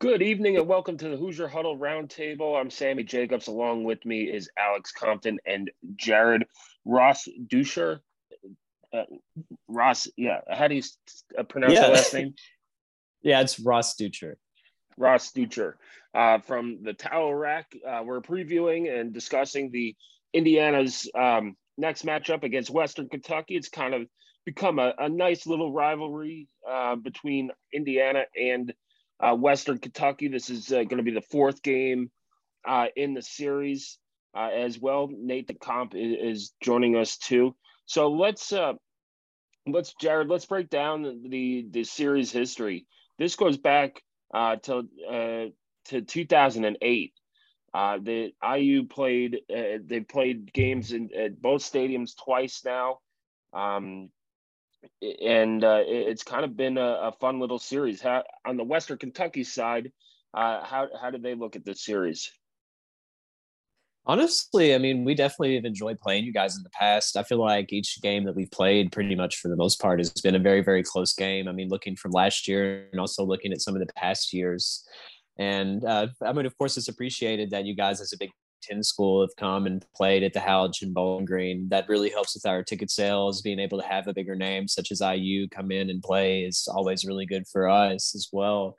Good evening and welcome to the Hoosier Huddle Roundtable. I'm Sammy Jacobs. Along with me is Alex Compton and Jared Ross Dusher. Uh, Ross, yeah. How do you uh, pronounce yeah. last name? yeah, it's Ross Dutcher. Ross Dutcher uh, from the Towel Rack. Uh, we're previewing and discussing the Indiana's um, next matchup against Western Kentucky. It's kind of become a, a nice little rivalry uh, between Indiana and uh, Western Kentucky. This is uh, going to be the fourth game uh, in the series as well. Nate the Comp is, is, joining us too. So let's let's Jared, let's break down the, the, series history. This goes back uh, to uh, to 2008. Uh, the IU played. Uh, they played games in at both stadiums twice now, um, and uh, it's kind of been a, a, fun little series. How, on the Western Kentucky side, uh, how how did they look at this series? Honestly, I mean, we definitely have enjoyed playing you guys in the past. I feel like each game that we've played, pretty much for the most part, has been a very, very close game. I mean, looking from last year and also looking at some of the past years. And uh, I mean, of course, it's appreciated that you guys, as a Big Ten school, have come and played at the and Bowling Green. That really helps with our ticket sales. Being able to have a bigger name such as IU come in and play is always really good for us as well.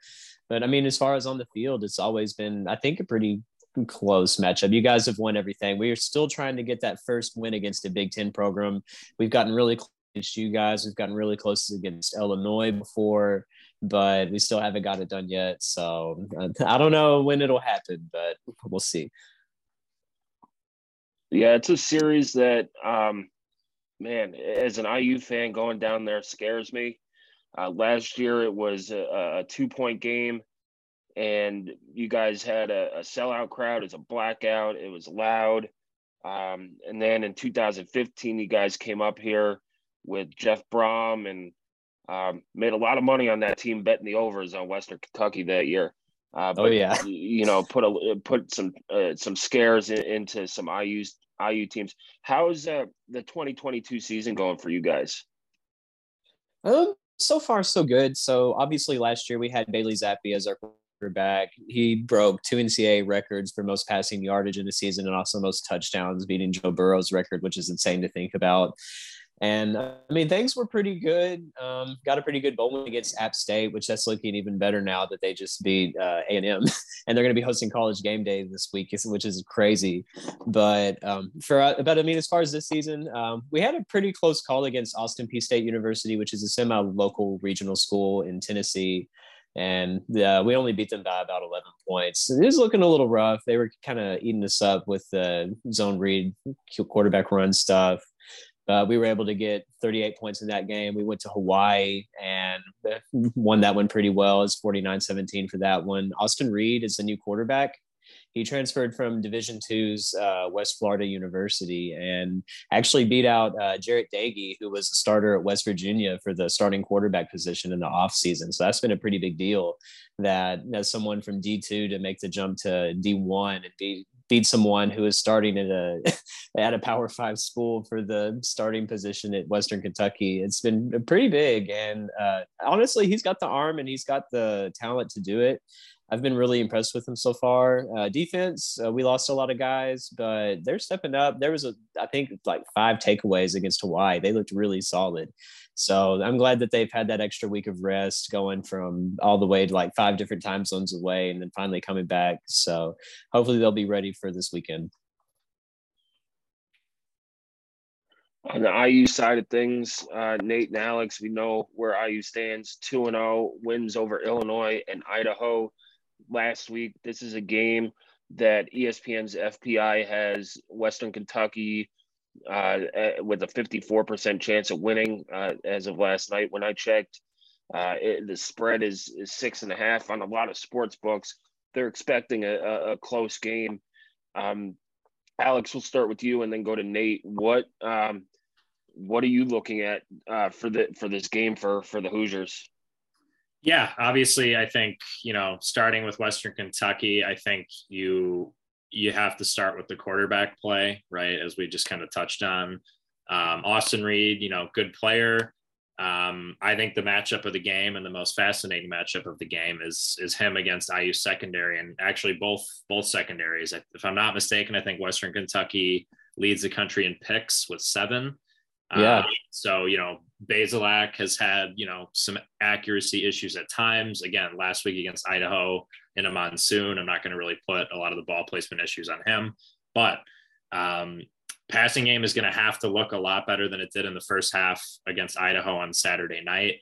But I mean, as far as on the field, it's always been, I think, a pretty close matchup. You guys have won everything. We are still trying to get that first win against a Big Ten program. We've gotten really close against you guys. We've gotten really close against Illinois before, but we still haven't got it done yet. So I don't know when it'll happen, but we'll see. Yeah, it's a series that, um, man, as an IU fan, going down there scares me. Uh, last year, it was a, a two point game and you guys had a, a sellout crowd. It's a blackout. It was loud. Um, and then in 2015, you guys came up here with Jeff Brohm and um, made a lot of money on that team betting the overs on Western Kentucky that year. Uh, oh, but, oh yeah, you know, put a put some uh, some scares in, into some IU IU teams. How's uh, the 2022 season going for you guys? Um, so far so good. So obviously last year we had Bailey Zappe as our quarterback. He broke two NCAA records for most passing yardage in a season and also most touchdowns, beating Joe Burrow's record, which is insane to think about. And I mean, things were pretty good. Um, got a pretty good bowl win against App State, which that's looking even better now that they just beat uh, A and they're going to be hosting College Game Day this week, which is crazy. But um, for uh, but I mean, as far as this season, um, we had a pretty close call against Austin Peay State University, which is a semi-local regional school in Tennessee and uh, we only beat them by about 11 points. It is looking a little rough. They were kind of eating us up with the zone read quarterback run stuff. Uh, we were able to get 38 points in that game. We went to Hawaii and won that one pretty well. It's 49 17 for that one. Austin Reed is the new quarterback he transferred from Division Two's uh, West Florida University and actually beat out uh, Jarret Doege, who was a starter at West Virginia for the starting quarterback position in the offseason. So that's been a pretty big deal that as someone from D2 to make the jump to D1 and beat beat someone who is starting at a at a Power Five school for the starting position at Western Kentucky. It's been pretty big, and uh, honestly, he's got the arm and he's got the talent to do it. I've been really impressed with them so far. Uh, defense, uh, we lost a lot of guys, but they're stepping up. There was a, I think, like five takeaways against Hawaii. They looked really solid. So I'm glad that they've had that extra week of rest, going from all the way to like five different time zones away, and then finally coming back. So hopefully they'll be ready for this weekend. On the IU side of things, uh, Nate and Alex, we know where IU stands 2 and 0, wins over Illinois and Idaho last week. This is a game that ESPN's FPI has Western Kentucky uh, with a 54% chance of winning uh, as of last night when I checked. Uh, it, the spread is, is six and a half on a lot of sports books. They're expecting a, a, close game. Um, Alex, we'll start with you and then go to Nate. What um, what are you looking at uh, for the for this game for for the Hoosiers? Yeah, obviously, I think you know, starting with Western Kentucky, I think you you have to start with the quarterback play, right? As we just kind of touched on. Um, Austin Reed, you know, good player. Um, I think the matchup of the game and the most fascinating matchup of the game is is him against IU secondary, and actually both both secondaries. If I'm not mistaken, I think Western Kentucky leads the country in picks with seven. Yeah. Um, so you know, Bazelak has had you know some accuracy issues at times. Again, last week against Idaho in a monsoon, I'm not going to really put a lot of the ball placement issues on him, but um, passing game is going to have to look a lot better than it did in the first half against Idaho on Saturday night.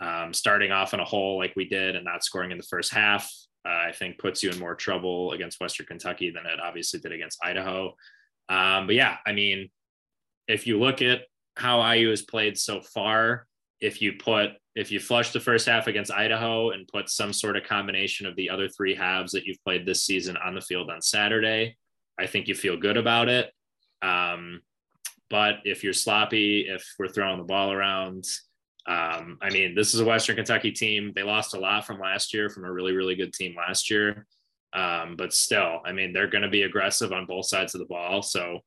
Um, starting off in a hole like we did and not scoring in the first half, uh, I think puts you in more trouble against Western Kentucky than it obviously did against Idaho. Um, but yeah, I mean, if you look at how IU has played so far, if you put if you flush the first half against Idaho and put some sort of combination of the other three halves that you've played this season on the field on Saturday, I think you feel good about it. Um, but if you're sloppy, if we're throwing the ball around, um, I mean, this is a Western Kentucky team. They lost a lot from last year, from a really, really good team last year. Um, but still, I mean, they're going to be aggressive on both sides of the ball. So,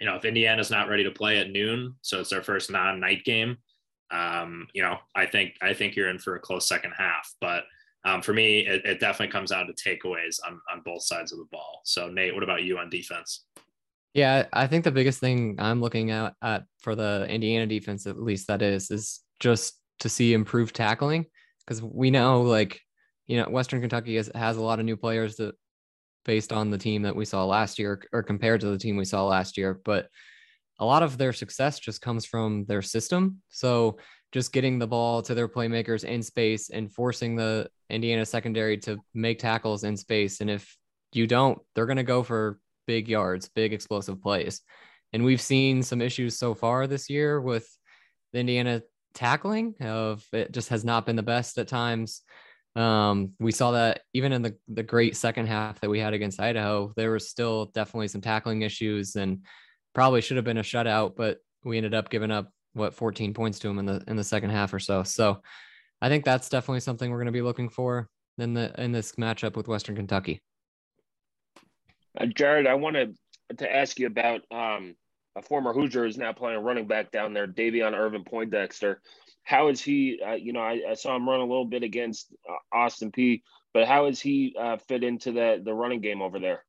you know, if Indiana's not ready to play at noon, so it's their first non-night game, um, you know, I think I think you're in for a close second half. But um, for me, it, it, definitely comes down to takeaways on on both sides of the ball. So, Nate, what about you on defense? Yeah, I think the biggest thing I'm looking at, at for the Indiana defense, at least that is, is just to see improved tackling because we know like you know Western Kentucky has, has a lot of new players that based on the team that we saw last year or compared to the team we saw last year, but a lot of their success just comes from their system. So just getting the ball to their playmakers in space and forcing the Indiana secondary to make tackles in space. And if you don't, they're going to go for big yards, big explosive plays. And we've seen some issues so far this year with the Indiana tackling of it just has not been the best at times. Um, we saw that even in the, the great second half that we had against Idaho, there was still definitely some tackling issues and probably should have been a shutout, but we ended up giving up what 14 points to them in the in the second half or so. So I think that's definitely something we're going to be looking for in the in this matchup with Western Kentucky. Uh, Jared, I wanted to ask you about um, a former Hoosier is now playing running back down there, Davion Ervin-Poindexter. How is he? Uh, you know, I, I, saw him run a little bit against uh, Austin Peay, but how is he uh, fit into the the running game over there?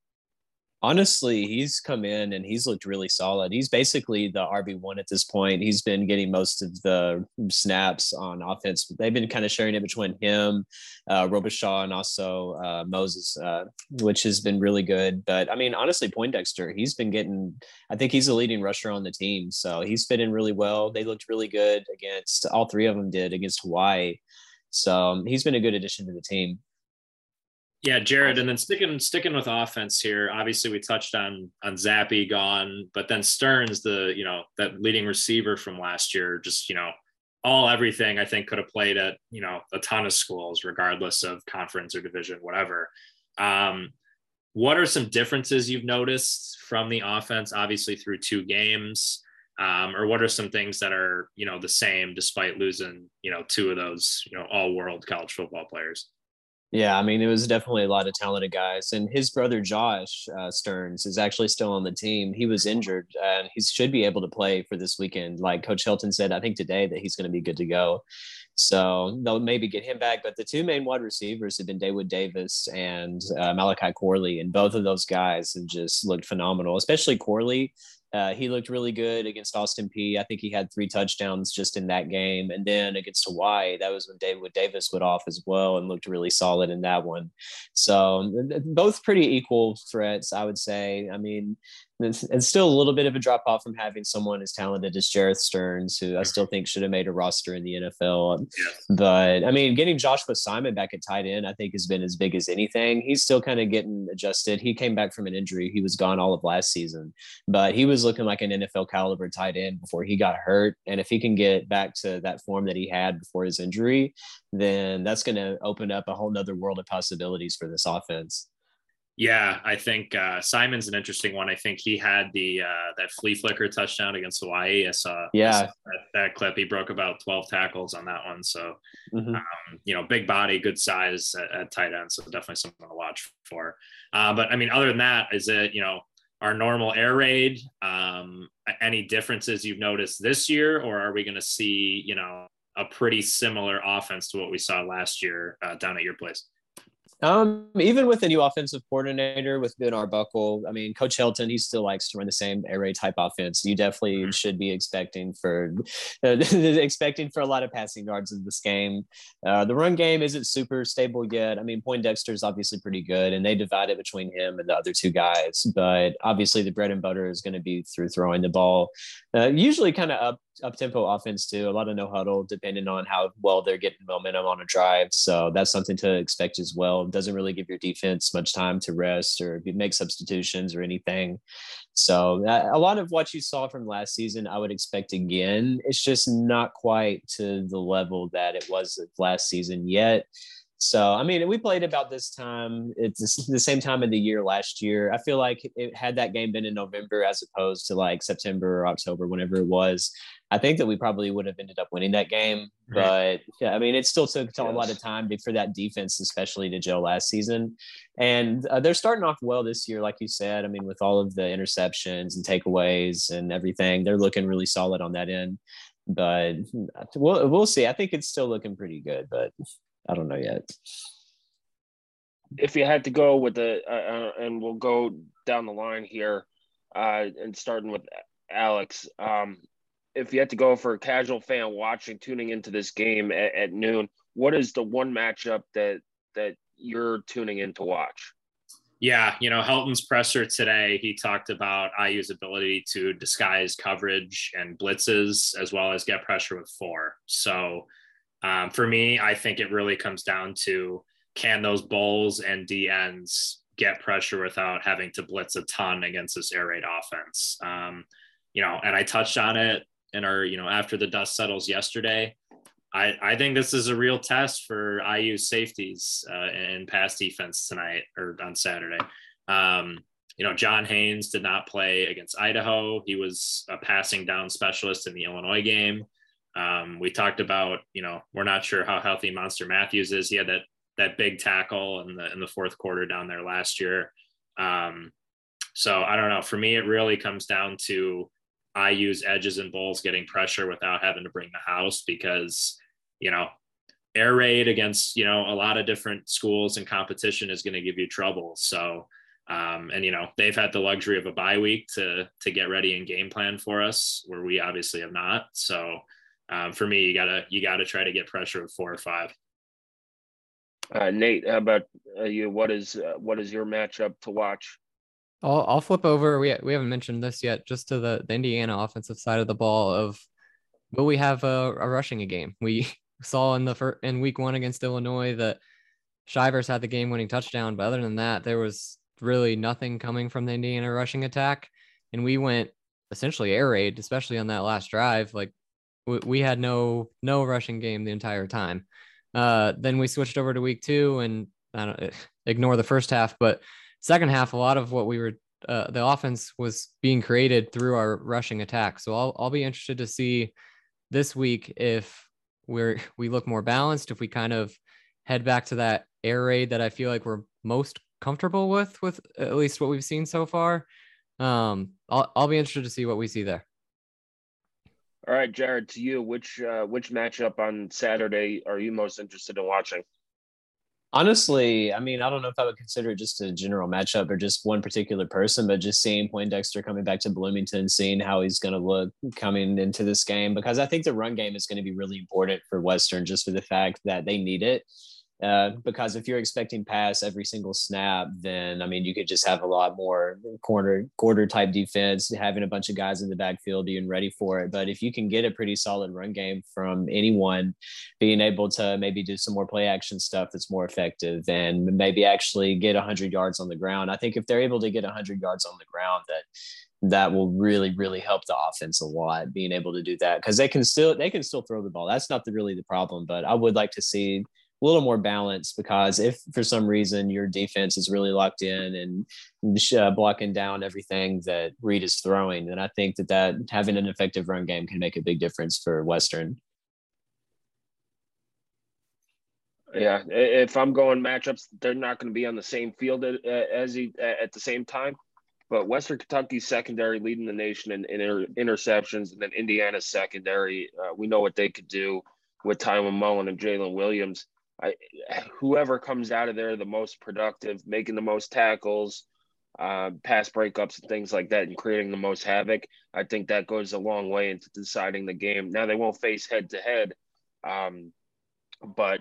Honestly, he's come in and he's looked really solid. He's basically the RB1 at this point. He's been getting most of the snaps on offense. They've been kind of sharing it between him, uh, Robichaux, and also uh, Moses, uh, which has been really good. But I mean, honestly, Poindexter, he's been getting, I think he's the leading rusher on the team. So he's fit in really well. They looked really good against, all three of them did against Hawaii. So um, he's been a good addition to the team. Yeah, Jared, and then sticking sticking with offense here. Obviously, we touched on on Zappe gone, but then Sterns, the you know that leading receiver from last year, just you know all everything. I think could have played at you know a ton of schools, regardless of conference or division, whatever. Um, what are some differences you've noticed from the offense? Obviously, through two games, um, or what are some things that are you know the same despite losing you know two of those you know all world college football players? Yeah, I mean, it was definitely a lot of talented guys. And his brother Josh uh, Sterns is actually still on the team. He was injured and he should be able to play for this weekend. Like Coach Helton said, I think today that he's going to be good to go. So they'll maybe get him back. But the two main wide receivers have been Daewood Davis and uh, Malachi Corley. And both of those guys have just looked phenomenal, especially Corley. Uh, he looked really good against Austin Peay. I think he had three touchdowns just in that game. And then against Hawaii, that was when Daewood Davis went off as well and looked really solid in that one. So both pretty equal threats, I would say. I mean, it's, it's, still a little bit of a drop off from having someone as talented as Jerreth Sterns, who I still think should have made a roster in the NFL. Yeah. But I mean, getting Joshua Simon back at tight end, I think has been as big as anything. He's still kind of getting adjusted. He came back from an injury. He was gone all of last season, but he was looking like an NFL caliber tight end before he got hurt. And if he can get back to that form that he had before his injury, then that's going to open up a whole nother world of possibilities for this offense. Yeah, I think uh, Simon's an interesting one. I think he had the uh, that flea flicker touchdown against Hawaii. I saw, yeah, I saw that, that, clip. He broke about twelve tackles on that one. So, mm-hmm. um, you know, big body, good size at, at, tight end. So definitely something to watch for. Uh, but I mean, other than that, is it you know our normal air raid? Um, any differences you've noticed this year, or are we going to see you know a pretty similar offense to what we saw last year uh, down at your place? Um, even with the new offensive coordinator with Ben Arbuckle, I mean, Coach Helton, he still likes to run the same air raid type offense. You definitely mm-hmm. should be expecting for uh, expecting for a lot of passing yards in this game. Uh, the run game isn't super stable yet. I mean, Poindexter is obviously pretty good, and they divide it between him and the other two guys. But obviously, the bread and butter is going to be through throwing the ball. Uh, usually, kind of up up tempo offense too. A lot of no huddle, depending on how well they're getting momentum on a drive. So that's something to expect as well. Doesn't really give your defense much time to rest or make substitutions or anything. So uh, a lot of what you saw from last season, I would expect again. It's just not quite to the level that it was last season yet. So, I mean, we played about this time. It's the same time of the year last year. I feel like it had that game been in November as opposed to like September or October, whenever it was. I think that we probably would have ended up winning that game. Right. But yeah, I mean, it still took yes. a lot of time for that defense, especially to gel last season. And uh, they're starting off well this year, like you said. I mean, with all of the interceptions and takeaways and everything, they're looking really solid on that end. But we'll we'll see. I think it's still looking pretty good, but I don't know yet. If you had to go with the, uh, uh, and we'll go down the line here, uh, and starting with Alex, um, if you had to go for a casual fan watching, tuning into this game at, at noon, what is the one matchup that that you're tuning in to watch? Yeah, you know, Helton's presser today, he talked about IU's ability to disguise coverage and blitzes as well as get pressure with four. So um, for me, I think it really comes down to can those bowls and DNs get pressure without having to blitz a ton against this air raid offense. Um, you know, and I touched on it in our, you know, after the dust settles yesterday. I, I think this is a real test for IU safeties uh, in pass defense tonight or on Saturday. Um, you know, John Haynes did not play against Idaho. He was a passing down specialist in the Illinois game. Um, we talked about, you know, we're not sure how healthy Monster Matthews is. He had that that big tackle in the in the fourth quarter down there last year. Um, so I don't know. For me, it really comes down to I use edges and bowls getting pressure without having to bring the house because, you know, air raid against, you know, a lot of different schools and competition is going to give you trouble. So, um, and you know, they've had the luxury of a bye week to to get ready and game plan for us, where we obviously have not. So, um, for me, you gotta you gotta try to get pressure with four or five. Uh, Nate, how about uh, you? What is uh, what is your matchup to watch? I'll I'll flip over. We we haven't mentioned this yet. Just to the, the Indiana offensive side of the ball. Of will we have a, a rushing a game? We saw in the first, in week one against Illinois that Shivers had the game winning touchdown, but other than that, there was really nothing coming from the Indiana rushing attack, and we went essentially air raid, especially on that last drive. Like we, we had no no rushing game the entire time. Uh, then we switched over to week two and I don't ignore the first half, but second half, a lot of what we were uh, the offense was being created through our rushing attack. So I'll I'll be interested to see this week if we're we look more balanced, if we kind of head back to that air raid that I feel like we're most comfortable with, with at least what we've seen so far. Um, I'll I'll be interested to see what we see there. All right, Jared, to you, which uh, which matchup on Saturday are you most interested in watching? Honestly, I mean, I don't know if I would consider it just a general matchup or just one particular person, but just seeing Poindexter coming back to Bloomington, seeing how he's going to look coming into this game, because I think the run game is going to be really important for Western just for the fact that they need it. Uh, because if you're expecting pass every single snap, then I mean you could just have a lot more corner quarter type defense, having a bunch of guys in the backfield being ready for it. But if you can get a pretty solid run game from anyone, being able to maybe do some more play action stuff that's more effective, and maybe actually get 100 yards on the ground. I think if they're able to get 100 yards on the ground, that that will really really help the offense a lot being able to do that because they can still they can still throw the ball that's not the, really the problem but i would like to see a little more balance because if for some reason your defense is really locked in and uh, blocking down everything that reed is throwing then i think that that having an effective run game can make a big difference for western yeah if i'm going matchups they're not going to be on the same field as he at the same time but Western Kentucky's secondary leading the nation in, in inter- interceptions, and then Indiana's secondary, uh, we know what they could do with Tiawan Mullen and Jaylin Williams. I, whoever comes out of there the most productive, making the most tackles, uh, pass breakups, and things like that, and creating the most havoc, I think that goes a long way into deciding the game. Now they won't face head to head, but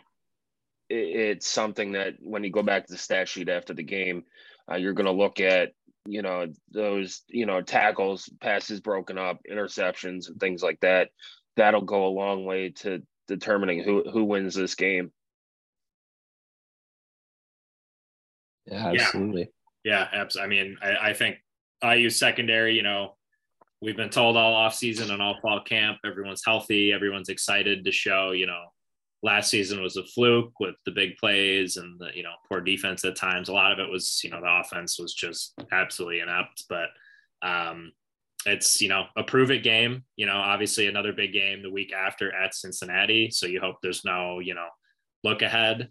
it, it's something that when you go back to the stat sheet after the game, uh, you're going to look at you know those you know tackles passes broken up interceptions and things like that that'll go a long way to determining who who wins this game yeah absolutely yeah, yeah absolutely i mean I, I think iu secondary you know we've been told all off season and all fall camp everyone's healthy everyone's excited to show you know last season was a fluke with the big plays and the you know poor defense at times. A lot of it was you know the offense was just absolutely inept, but um, it's you know a prove it game. You know, obviously another big game the week after at Cincinnati, so you hope there's no you know look ahead.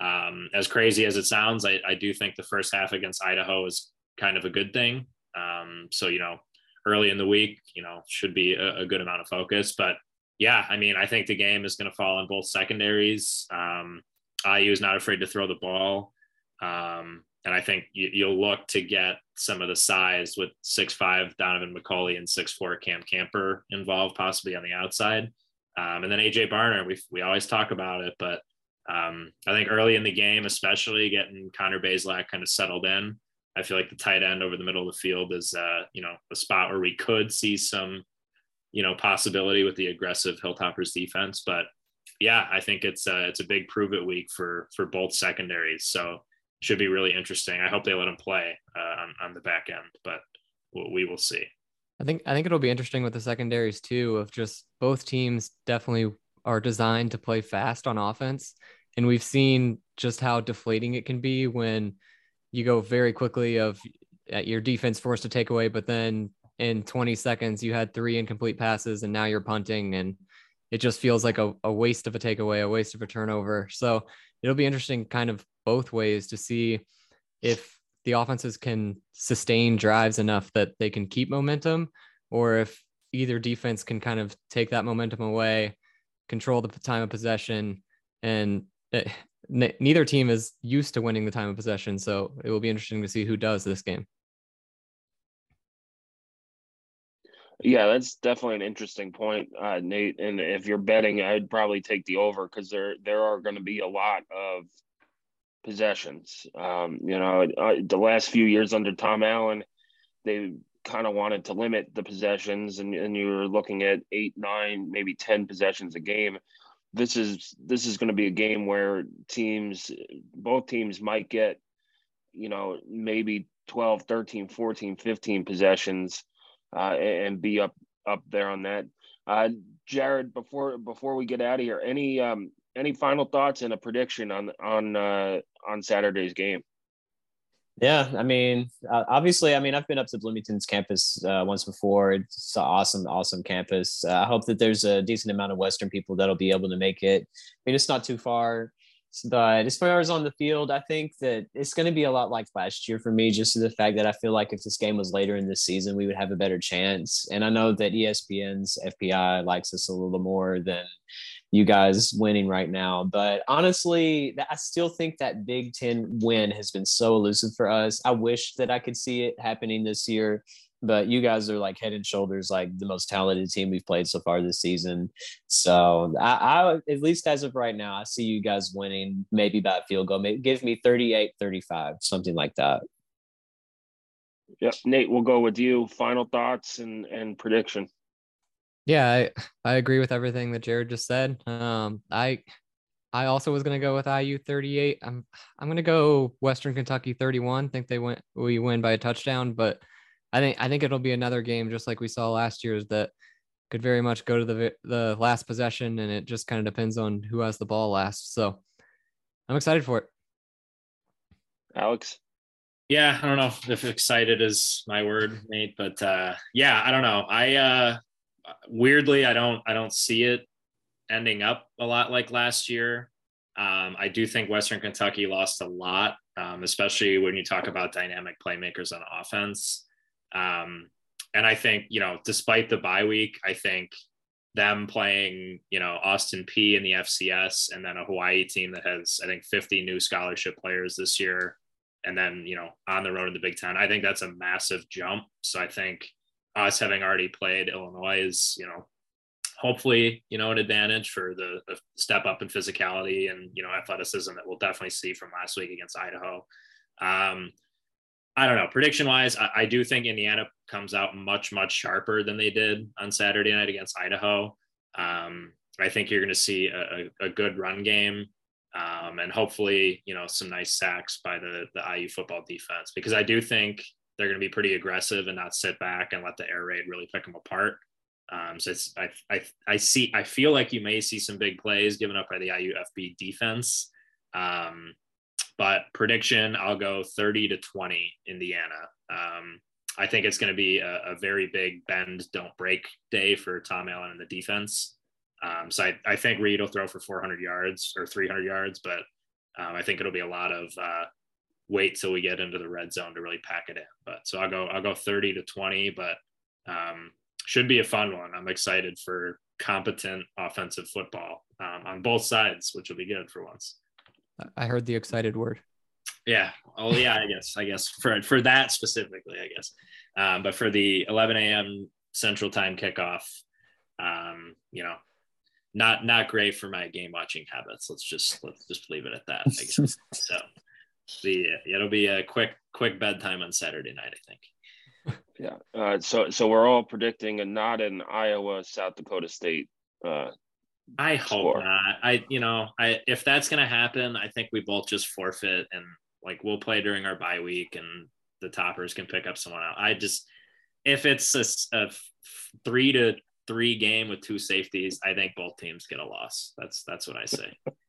Um, as crazy as it sounds, I, I do think the first half against Idaho is kind of a good thing. Um, so you know early in the week, you know, should be a, a good amount of focus, but yeah, I mean, I think the game is going to fall on both secondaries. Um, IU is not afraid to throw the ball. Um, and I think you, will look to get some of the size with six five Donaven McCulley and six four Cam Camper involved, possibly on the outside. Um, and then AJ Barner, we we always talk about it, but um, I think early in the game, especially getting Connor Bazelak kind of settled in, I feel like the tight end over the middle of the field is, uh, you know, a spot where we could see some you know possibility with the aggressive Hilltoppers defense. But yeah, I think it's a, it's a big prove it week for for both secondaries. So should be really interesting. I hope they let him play uh, on on the back end, but we will see. I think I think it'll be interesting with the secondaries too. Of just both teams definitely are designed to play fast on offense, and we've seen just how deflating it can be when you go very quickly of uh, your defense forced to take away, but then in 20 seconds you had three incomplete passes and now you're punting and it just feels like a, a waste of a takeaway a waste of a turnover. So it'll be interesting kind of both ways to see if the offenses can sustain drives enough that they can keep momentum or if either defense can kind of take that momentum away control the time of possession and neither team is used to winning the time of possession so it will be interesting to see who does this game Yeah, that's definitely an interesting point, uh, Nate. And if you're betting, I'd probably take the over because there there are going to be a lot of possessions. Um, you know, uh, the last few years under Tom Allen, they kind of wanted to limit the possessions, and, and you were looking at eight, nine, maybe ten possessions a game. This is this is going to be a game where teams, both teams, might get, you know, maybe 12, 13, 14, 15 possessions uh, and be up up there on that. Uh, Jared, before before we get out of here, any um, any final thoughts and a prediction on on uh, on Saturday's game? Yeah, I mean, uh, obviously, I mean, I've been up to Bloomington's campus uh, once before. It's an awesome, awesome campus. Uh, I hope that there's a decent amount of Western people that'll be able to make it. I mean, it's not too far. But as far as on the field, I think that it's going to be a lot like last year for me, just to the fact that I feel like if this game was later in the season, we would have a better chance. And I know that ESPN's FPI likes us a little more than you guys winning right now. But honestly, I still think that Big Ten win has been so elusive for us. I wish that I could see it happening this year. but you guys are like head and shoulders like the most talented team we've played so far this season. So I, I at least as of right now, I see you guys winning maybe by field goal. Maybe give me 38, 35, something like that. Yep. Nate, we'll go with you. Final thoughts and, and prediction. Yeah, I, I agree with everything that Jared just said. Um, I I also was gonna go with IU 38. I'm I'm gonna go Western Kentucky 31. Think they went we win by a touchdown, but I think I think it'll be another game just like we saw last year's that could very much go to the the last possession, and it just kind of depends on who has the ball last. So I'm excited for it. Alex. Yeah, I don't know if excited is my word, Nate, but uh, yeah, I don't know. I uh, weirdly, I don't, I don't see it ending up a lot like last year. Um, I do think Western Kentucky lost a lot, um, especially when you talk about dynamic playmakers on offense. Um, and I think, you know, despite the bye week, I think them playing, you know, Austin Peay in the FCS and then a Hawaii team that has, I think, 50 new scholarship players this year and then you know on the road in the Big Ten. I think that's a massive jump. So I think us having already played Illinois is you know hopefully you know an advantage for the, the step up in physicality and you know athleticism that we'll definitely see from last week against Idaho. Um, I don't know. Prediction wise, I, I, do think Indiana comes out much, much sharper than they did on Saturday night against Idaho. Um, I think you're going to see a, a, a, good run game um, and hopefully, you know, some nice sacks by the the IU football defense because I do think they're going to be pretty aggressive and not sit back and let the air raid really pick them apart. Um, so it's I, I I see I feel like you may see some big plays given up by the IUFB defense. Um, but prediction, I'll go 30 to 20 Indiana. Um, I think it's going to be a, a, very big bend, don't break day for Tom Allen and the defense. Um, so I, I think Reed will throw for 400 yards or 300 yards, but um, I think it'll be a lot of uh, wait till we get into the red zone to really pack it in. But so I'll go I'll go 30 to 20, but um, should be a fun one. I'm excited for competent offensive football um, on both sides, which will be good for once. I heard the excited word. Yeah. Oh yeah. I guess. I guess for for that specifically. I guess. Um, but for the 11 a.m. Central Time kickoff, um, you know, not not great for my game watching habits. Let's just let's just leave it at that. so the it'll be a quick quick bedtime on Saturday night, I think. Yeah. Uh, so so we're all predicting a not an Iowa South Dakota State. Uh, I hope score. not. I you know I if that's gonna happen, I think we both just forfeit and like we'll play during our bye week and the toppers can pick up someone out. I just if it's a, a three to three game with two safeties, I think both teams get a loss. That's that's what I say.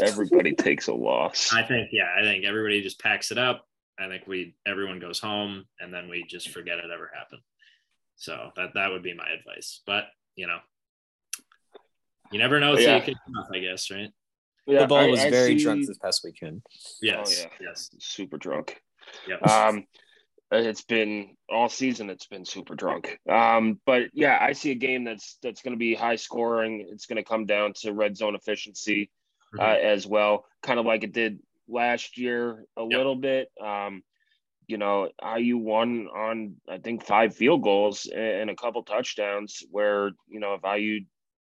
everybody takes a loss. I think yeah, I think everybody just packs it up. I think we everyone goes home and then we just forget it ever happened. So that that would be my advice. But you know, you never know. Yeah. You off, I guess, right? Yeah, the ball was I very see... drunk this past weekend. Yes, oh, yeah. yes, super drunk. Yeah. Um, it's been all season. It's been super drunk. Um, but yeah, I see a game that's that's going to be high scoring. It's going to come down to red zone efficiency uh, mm-hmm. as well, kind of like it did last year a yep. little bit. Um, you know, IU won on I think five field goals and, a couple touchdowns. Where you know if IU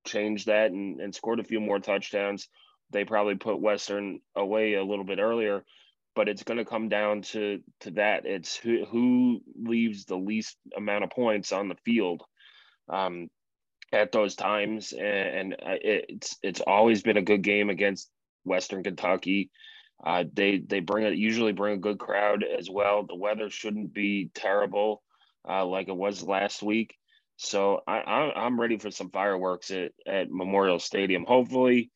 changed that and, and scored a few more touchdowns, they probably put Western away a little bit earlier but it's going to come down to to that. It's who who leaves the least amount of points on the field um, at those times, and, and it's it's always been a good game against Western Kentucky. Uh, they they bring it usually bring a good crowd as well. The weather shouldn't be terrible uh, like it was last week. So I, am ready for some fireworks at, at Memorial Stadium. Hopefully,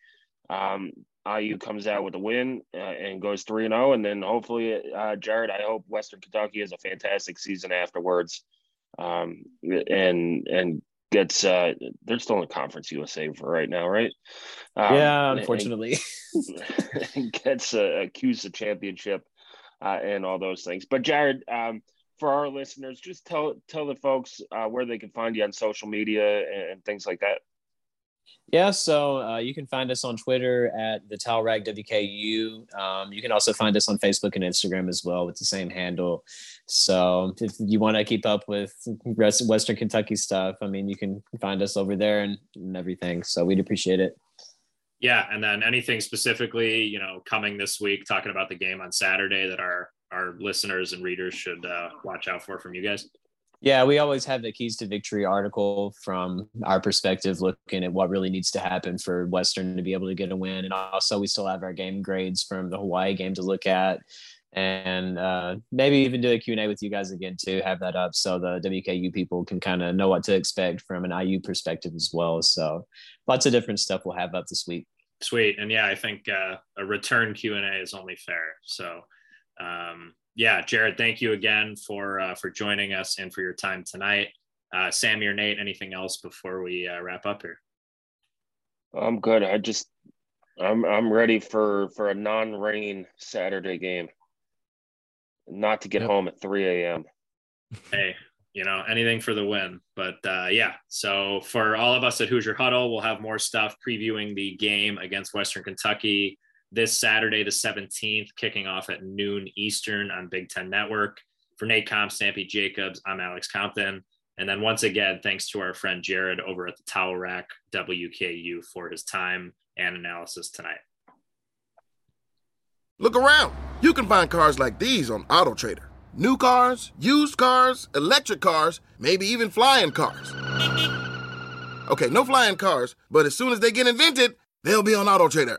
um, IU comes out with a win uh, and goes 3 0. And then hopefully, uh, Jared, I hope Western Kentucky has a fantastic season afterwards um, and and gets, uh, they're still in the Conference USA for right now, right? Um, yeah, unfortunately. And, and gets a, a CUSA championship uh, and all those things. But, Jared, um, for our listeners, just tell tell the folks uh, where they can find you on social media and, and things like that. Yeah, so uh, you can find us on Twitter at the Rack WKU. Um, you can also find us on Facebook and Instagram as well with the same handle. So if you want to keep up with Western Kentucky stuff, I mean, you can find us over there and, and everything. So we'd appreciate it. Yeah, and then anything specifically, you know, coming this week, talking about the game on Saturday that our our listeners and readers should uh, watch out for from you guys. Yeah, we always have the keys to victory article from our perspective, looking at what really needs to happen for Western to be able to get a win. And also, we still have our game grades from the Hawaii game to look at. And uh, maybe even do a Q&A with you guys again to have that up so the WKU people can kind of know what to expect from an IU perspective as well. So lots of different stuff we'll have up this week. Sweet. And yeah, I think uh, a return Q&A is only fair. So um, yeah, Jared, thank you again for uh, for joining us and for your time tonight. Uh, Sammy or Nate, anything else before we uh, wrap up here? I'm good. I just I'm I'm ready for for a non-rain Saturday game. Not to get yep. home at 3 a.m. Hey, you know anything for the win. But uh, yeah, so for all of us at Hoosier Huddle, we'll have more stuff previewing the game against Western Kentucky this Saturday, the 17th, kicking off at noon Eastern on Big Ten Network. For Nate Comp, Stampy Jacobs, I'm Alex Compton. And then once again, thanks to our friend Jared over at the Towel Rack WKU for his time and analysis tonight. Look around. You can find cars like these on AutoTrader. New cars, used cars, electric cars, maybe even flying cars. Okay, no flying cars, but as soon as they get invented, they'll be on AutoTrader.